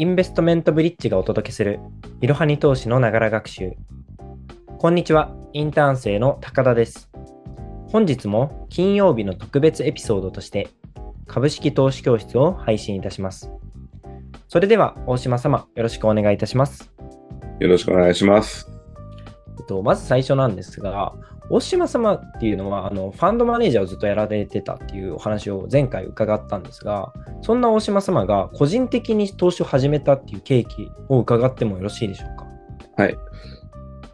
インベストメントブリッジがお届けするいろはに投資のながら学習。こんにちは、インターン生の高田です。本日も金曜日の特別エピソードとして株式投資教室を配信いたします。それでは大島様、よろしくお願いいたします。よろしくお願いします。えっと、まず最初なんですが、大島様っていうのはあのファンドマネージャーをずっとやられてたっていうお話を前回伺ったんですが、そんな大島様が個人的に投資を始めたっていう契機を伺ってもよろしいでしょうか？はい。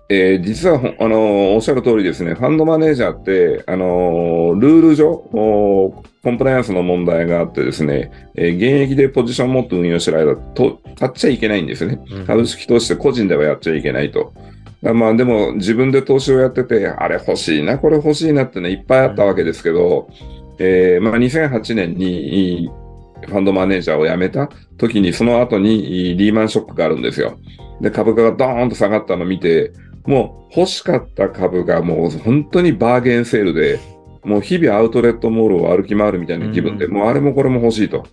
えー、実はあのおっしゃる通りですね、ファンドマネージャーって、あのルール上、コンプライアンスの問題があってですね、えー、現役でポジションを持って運用してる間と、買っちゃいけないんですね、うん、株式投資で個人ではやっちゃいけないと。まあでも自分で投資をやってて、あれ欲しいな、これ欲しいなってね、いっぱいあったわけですけど、えー、まあ2008年にファンドマネージャーを辞めた時に、その後にリーマンショックがあるんですよ。で、株価がドーンと下がったのを見て、もう欲しかった株がもう本当にバーゲンセールで、もう日々アウトレットモールを歩き回るみたいな気分で、もうあれもこれも欲しいと。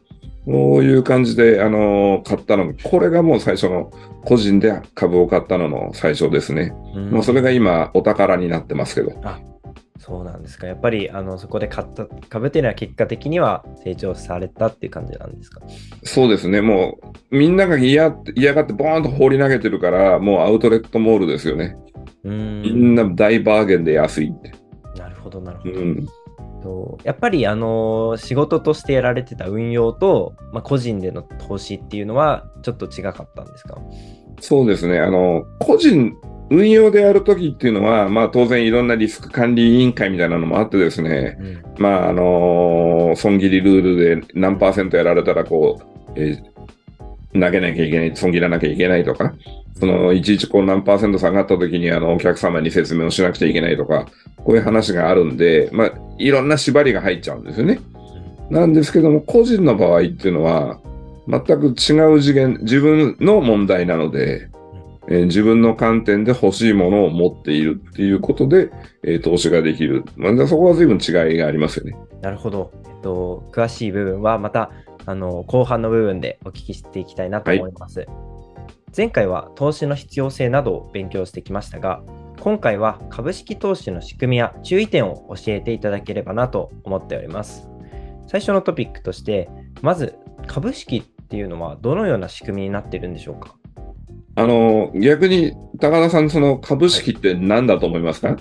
こういう感じで、あのー、買ったの、これがもう最初の個人で株を買ったのの最初ですね。うん、もうそれが今、お宝になってますけど。あそうなんですか。やっぱりあのそこで買った株っていうのは結果的には成長されたっていう感じなんですか？そうですね。もうみんなが嫌嫌がってボーンと放り投げてるから、もうアウトレットモールですよね。うんみんな大バーゲンで安いって。なるほど、なるほど。うんやっぱりあの仕事としてやられてた運用と、まあ、個人での投資っていうのはちょっと違かったんですか？そうですね。あの、個人、運用でやるときっていうのは、まあ当然いろんなリスク管理委員会みたいなのもあってですね、うん、まああのー、損切りルールで何パーセントやられたらこう、えー、投げなきゃいけない、損切らなきゃいけないとか、その、いちいちこう何パーセント下がった時にあの、お客様に説明をしなくちゃいけないとか、こういう話があるんで、まあ、いろんな縛りが入っちゃうんですよね。なんですけども、個人の場合っていうのは、全く違う次元、自分の問題なので、えー、自分の観点で欲しいものを持っているっていうことで、えー、投資ができる。まあ、そこは随分違いがありますよね。なるほど。えっと、詳しい部分はまた、あの、後半の部分でお聞きしていきたいなと思います。はい、前回は投資の必要性などを勉強してきましたが、今回は株式投資の仕組みや注意点を教えていただければなと思っております。最初のトピックとして、まず株式っていうのはどのような仕組みになっているんでしょうか？あの、逆に高田さん、その株式って何だと思いますか、はい、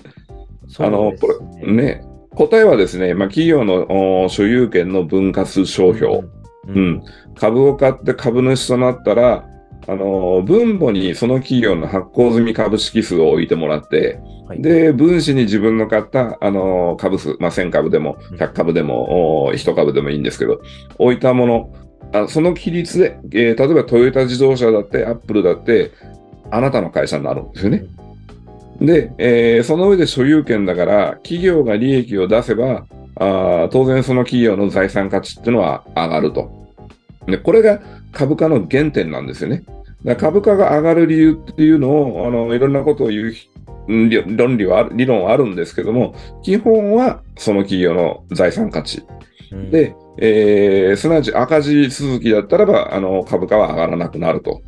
あの、これ、ね、答えはですね、まあ、企業の所有権の分割商標、うん、うん、株を買って株主となったら、あの、分母にその企業の発行済み株式数を置いてもらって、はい、で、分子に自分の買った、あの、株数、まあ、1000株でも、100株でも、うん、1株でもいいんですけど、置いたもの、あその規律で、えー、例えばトヨタ自動車だって、アップルだって、あなたの会社になるんですよね。で、えー、その上で所有権だから、企業が利益を出せば、あ当然その企業の財産価値っていうのは上がると。で、これが株価の原点なんですよね。だ株価が上がる理由っていうのを、あの、いろんなことを言う論理は、理論はあるんですけども、基本はその企業の財産価値。うん、で、えー、すなわち赤字続きだったらば、あの、株価は上がらなくなると。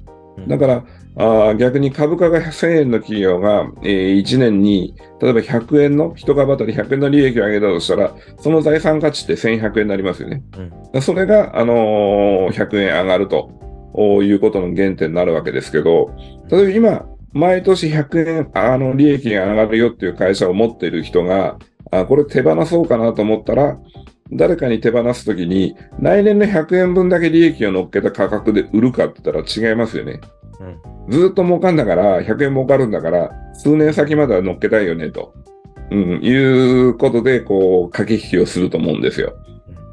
だから、あ逆に株価が1000円の企業が、えー、1年に、例えば100円の、1株当たり100円の利益を上げたとしたら、その財産価値って1100円になりますよね。うん、それが、あのー、100円上がるということの原点になるわけですけど、例えば今、毎年100円、あの、利益が上がるよっていう会社を持っている人が、あ、これ手放そうかなと思ったら、誰かに手放すときに、来年の100円分だけ利益を乗っけた価格で売るかって言ったら違いますよね。うん、ずっと儲かんだから、100円儲かるんだから、数年先までは乗っけたいよね、と、うん、いうことで、こう、駆け引きをすると思うんですよ。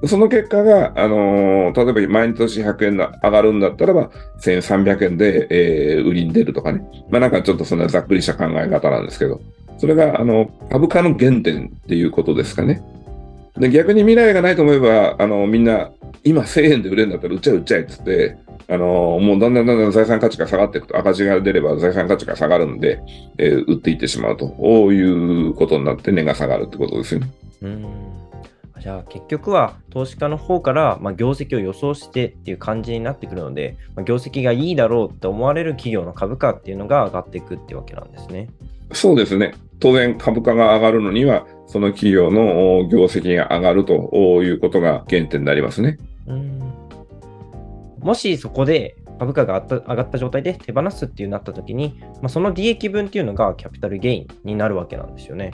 その結果が、あのー、例えば毎年100円上がるんだったらば、1300円で、えー、売りに出るとかね。まあなんかちょっとそんなざっくりした考え方なんですけど、それが、あの、株価の原点っていうことですかね。で逆に未来がないと思えば、あのみんな、今1000円で売れるんだったら売っちゃえ売っちゃえって言って、あのもうだんだんだんだん財産価値が下がっていくと、赤字が出れば財産価値が下がるんで、えー、売っていってしまうということになって値が下がるってことですよね。うんじゃあ結局は投資家の方から、まあ、業績を予想してっていう感じになってくるので、まあ、業績がいいだろうって思われる企業の株価っていうのが上がっていくってわけなんですね。そうですね。当然株価が上がるのには、その企業の業績が上がるということが原点になりますね。うんもしそこで株価が上がった状態で手放すっていうなった時に、まあ、その利益分っていうのがキャピタルゲインになるわけなんですよね。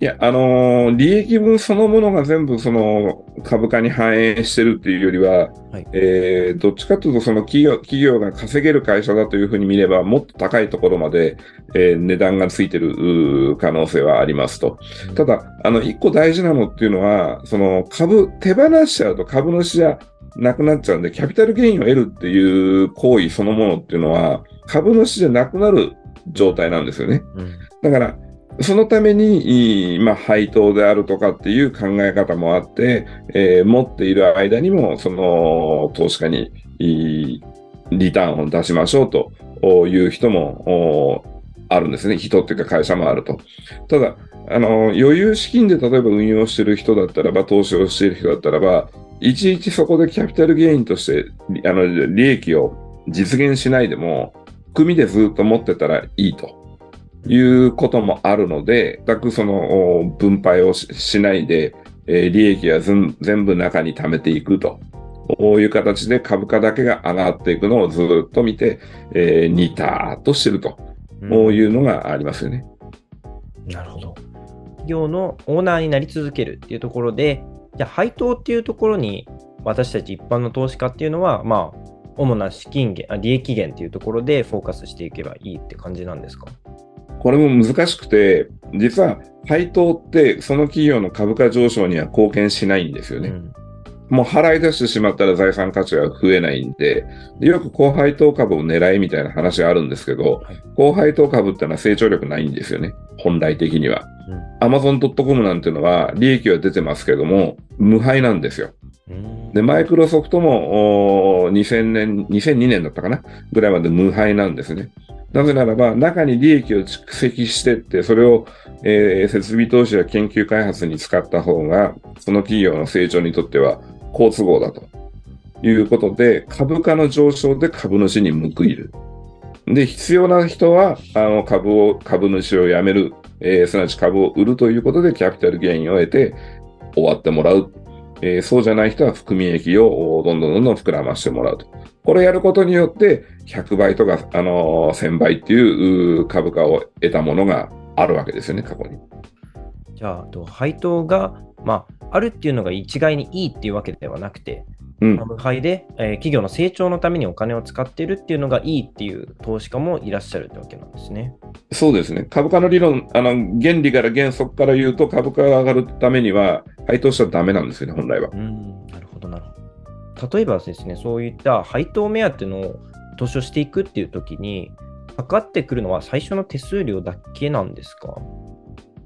いや、あのー、利益分そのものが全部その株価に反映してるっていうよりは、はい、えー、どっちかというとその企業企業が稼げる会社だというふうに見れば、もっと高いところまで、えー、値段がついてる可能性はありますと。うん、ただ、あの、一個大事なのっていうのは、その株、手放しちゃうと株主じゃなくなっちゃうんで、キャピタルゲインを得るっていう行為そのものっていうのは、株主じゃなくなる状態なんですよね。うん、だから、そのために、まあ、配当であるとかっていう考え方もあって、えー、持っている間にも、その、投資家に、リターンを出しましょうという人もあるんですね。人っていうか会社もあると。ただ、あの、余裕資金で例えば運用してる人だったらば、投資をしている人だったらば、いちいちそこでキャピタルゲインとして、あの、利益を実現しないでも、組でずっと持ってたらいいと。いうこともあるので、全くその分配をしないで、えー、利益は全部中に貯めていくと。こういう形で株価だけが上がっていくのをずっと見て、えー、似たーっとしてると、こういうのがありますよね。なるほど。企業のオーナーになり続けるっていうところで、じゃあ配当っていうところに私たち一般の投資家っていうのは、まあ、主な資金源、あ利益源っていうところでフォーカスしていけばいいって感じなんですか？これも難しくて、実は配当ってその企業の株価上昇には貢献しないんですよね。うん、もう払い出してしまったら財産価値が増えないんで、よく高配当株を狙いみたいな話があるんですけど、はい、高配当株ってのは成長力ないんですよね。本来的には。アマゾン .com なんていうのは利益は出てますけども、無敗なんですよ。で、マイクロソフトも2000年、2002年だったかな？ぐらいまで無敗なんですね。なぜならば、中に利益を蓄積してって、それを、えー、設備投資や研究開発に使った方が、その企業の成長にとっては好都合だということで、株価の上昇で株主に報いる。で、必要な人は、あの、株を、株主を辞める、えー、すなわち株を売るということで、キャピタルゲインを得て、終わってもらう。えー、そうじゃない人は含み益をどんどんどんどん膨らましてもらうと。これやることによって、100倍とか、あのー、1000倍っていう株価を得たものがあるわけですよね、過去に。じゃあ、配当が、まあ、あるっていうのが一概にいいっていうわけではなくて、無敗で、えー、企業の成長のためにお金を使っているっていうのがいいっていう投資家もいらっしゃるってわけなんですね。そうですね。株価の理論、あの原理から原則から言うと、株価が上がるためには、配当しちゃだめなんですよね、本来は。うんなるほど、なるほど。例えばですね、そういった配当目当ての投資をしていくっていうときに、かかってくるのは最初の手数料だけなんですか？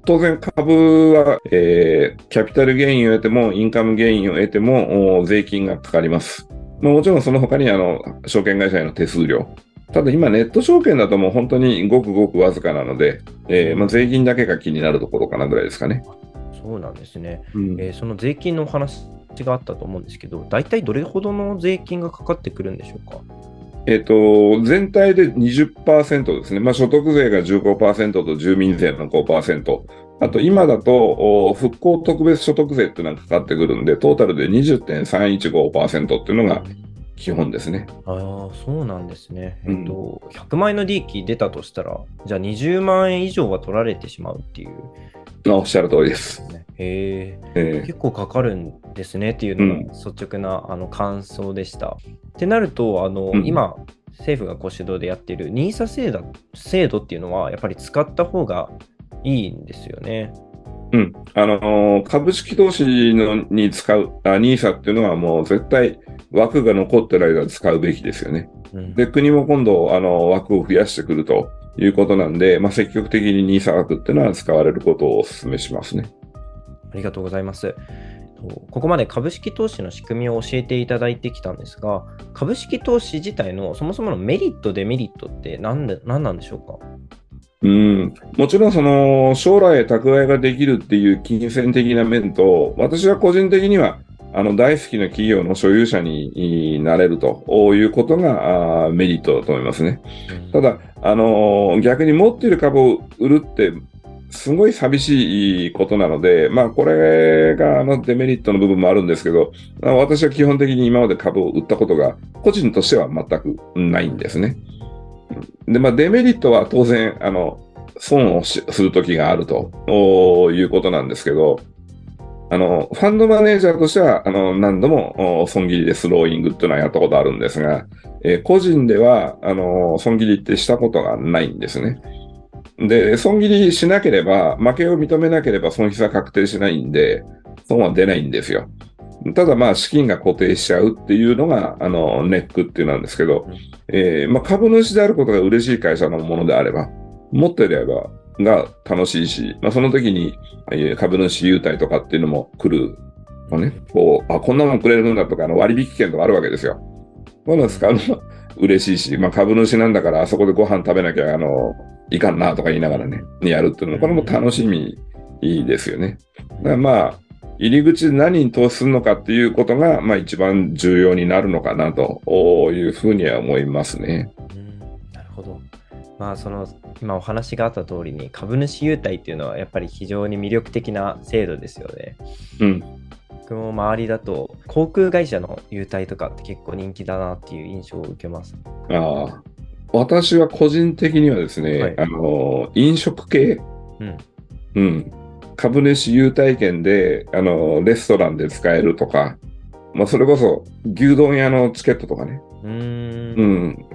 当然株は、えー、キャピタルゲインを得ても、インカムゲインを得ても、税金がかかります。まあ、もちろんその他にあの、証券会社への手数料。ただ今ネット証券だともう本当にごくごくわずかなので、えー、まあ、税金だけが気になるところかなぐらいですかね。そうなんですね。うん、えー、その税金のお話があったと思うんですけど、大体どれほどの税金がかかってくるんでしょうか？えっ、と、全体で20%ですね。まあ、所得税が15%と住民税の5%。あと、今だと、復興特別所得税っていうのがかかってくるんで、トータルで20.315%っていうのが基本ですね。ああ、そうなんですね。えっ、と、100万円の利益出たとしたら、じゃあ20万円以上は取られてしまうっていう。あおっしゃる通りです。へえ結構かかるんですねっていうのが率直な、あの感想でした。ってなると、あの、うん、今、政府がご主導でやっている NISA 制度制度っていうのは、やっぱり使った方がいいんですよね。うん。あの株式投資のに使う、あ、NISA っていうのはもう絶対枠が残ってる間使うべきですよね。うん、で、国も今度、あの、枠を増やしてくるということなんで、まあ、積極的に NISA 枠っていうのは使われることをお勧めしますね。ありがとうございます。ここまで株式投資の仕組みを教えていただいてきたんですが、株式投資自体のそもそものメリット、デメリットって何で何なんでしょうか？うん、もちろんその将来蓄えができるっていう金銭的な面と、私は個人的にはあの大好きな企業の所有者になれるということがメリットだと思いますね。ただ、あの逆に持っている株を売るってすごい寂しいことなので、まあ、これがあのデメリットの部分もあるんですけど、私は基本的に今まで株を売ったことが個人としては全くないんですね。で、まあ、デメリットは当然、あの、損をするときがあるということなんですけど、あの、ファンドマネージャーとしては、あの、何度も損切りでスローイングっていうのはやったことあるんですが、えー、個人では、あの、損切りってしたことがないんですね。で、損切りしなければ、負けを認めなければ損失は確定しないんで、損は出ないんですよ。ただまあ資金が固定しちゃうっていうのが、あの、ネックっていうなんですけど、えー、まあ株主であることが嬉しい会社のものであれば、持ってればが楽しいし、まあその時に株主優待とかっていうのも来る。ね、こう、あ、こんなもんくれるんだとか、あの割引券とかあるわけですよ。まだ使うのは 嬉しいし、まあ株主なんだからあそこでご飯食べなきゃ、あの、いかんなとか言いながらね、やるっていうのこれも楽しみいいですよね。だからまあ、入り口で何に投資するのかっていうことが、まあ一番重要になるのかなというふうには思いますね。うん、なるほど。まあその今お話があった通りに株主優待っていうのはやっぱり非常に魅力的な制度ですよね。うん。僕も周りだと航空会社の優待とかって結構人気だなっていう印象を受けます。ああ。私は個人的にはですね、はい、あの、飲食系、うん、うん、株主優待券で、あの、レストランで使えるとか、まあ、それこそ、牛丼屋のチケットとかね。うんうん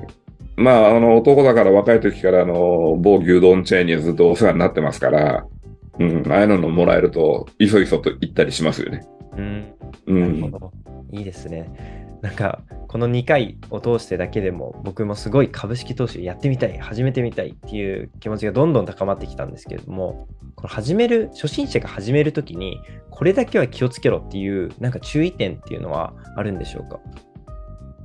まあ、あの、男だから若い時から、あの、某牛丼チェーンにずっとお世話になってますから、うん、ああいうのもらえると、いそいそと行ったりしますよね。うん。うん、なるほど。いいですね。なんかこの2回を通してだけでも僕もすごい株式投資をやってみたい始めてみたいっていう気持ちがどんどん高まってきたんですけれどもこの始める初心者が始めるときにこれだけは気をつけろっていうなんか注意点っていうのはあるんでしょうか？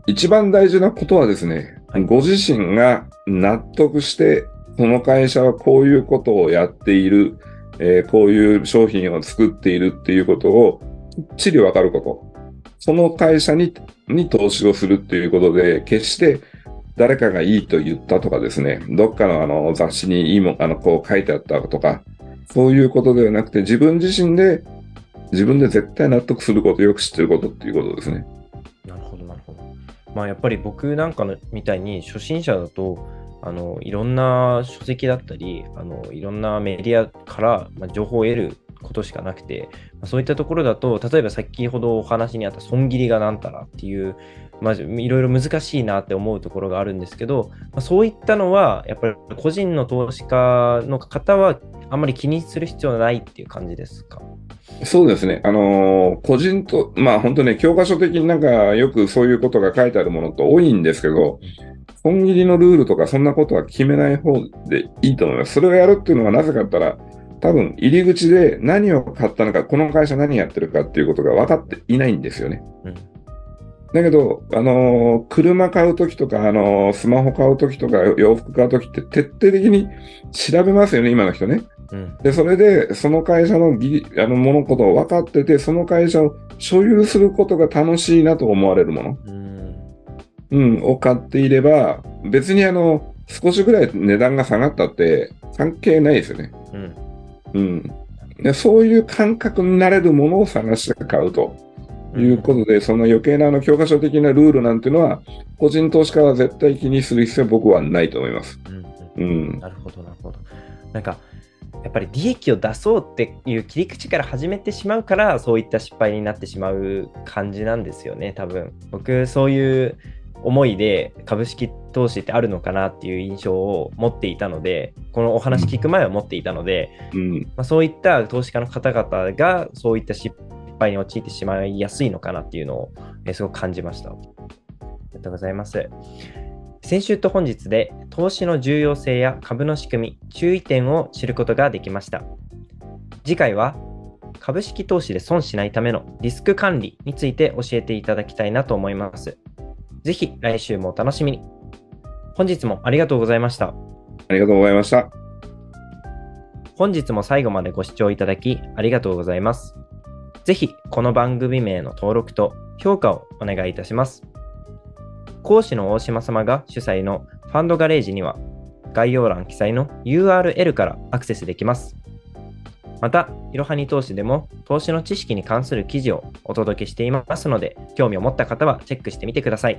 一番大事なことはですね、はい、ご自身が納得してこの会社はこういうことをやっている、えー、こういう商品を作っているっていうことをきっちりわかること。その会社にに投資をするっていうことで、決して誰かがいいと言ったとかですね、どっかのあの雑誌にいいもあのこう書いてあったとか、そういうことではなくて、自分自身で、自分で絶対納得すること、よく知ってることっていうことですね。なるほど、なるほど。まあ、やっぱり僕なんかのみたいに初心者だと、あのいろんな書籍だったりあの、いろんなメディアから、まあ情報を得ることしかなくて、まあそういったところだと、例えば先ほどお話にあった損切りがなんたらっていう、まあ、いろいろ難しいなって思うところがあるんですけど、まあ、そういったのは、やっぱり個人の投資家の方は、あんまり気にする必要ないっていう感じですか？そうですね。あのー、個人と、まあ本当ね、教科書的になんかよくそういうことが書いてあるものと多いんですけど、損切りのルールとかそんなことは決めない方でいいと思います。それをやるっていうのはなぜかったら、多分入り口で何を買ったのか、この会社何やってるかっていうことが分かっていないんですよね。うん、だけど、あのー、車買うときとか、あのー、スマホ買うときとか、洋服買うときって徹底的に調べますよね、今の人ね。うん、で、それで、その会社のぎあの物事を分かってて、その会社を所有することが楽しいなと思われるもの、うん、うん、を買っていれば、別にあの、少しぐらい値段が下がったって関係ないですよね。うん。うん、でそういう感覚になれるものを探して買うということで、うん、その余計なあの教科書的なルールなんていうのは、個人投資家は絶対気にする必要は僕はないと思います。うん、うん、なるほど、なるほど。なんかやっぱり利益を出そうっていう切り口から始めてしまうからそういった失敗になってしまう感じなんですよね多分。僕そういう思いで株式投資ってあるのかなっていう印象を持っていたので、このお話聞く前は持っていたので、うん、まあ、そういった投資家の方々がそういった失敗に陥ってしまいやすいのかなっていうのを、えすごく感じました。ありがとうございます。先週と本日で投資の重要性や株の仕組み、注意点を知ることができました。次回は株式投資で損しないためのリスク管理について教えていただきたいなと思います。ぜひ来週もお楽しみに。本日もありがとうございました。ありがとうございました。本日も最後までご視聴いただきありがとうございます。ぜひ、この番組名の登録と評価をお願いいたします。講師の大島様が主催のファンドガレージには、概要欄記載の URL からアクセスできます。また、いろはに投資でも投資の知識に関する記事をお届けしていますので、興味を持った方はチェックしてみてください。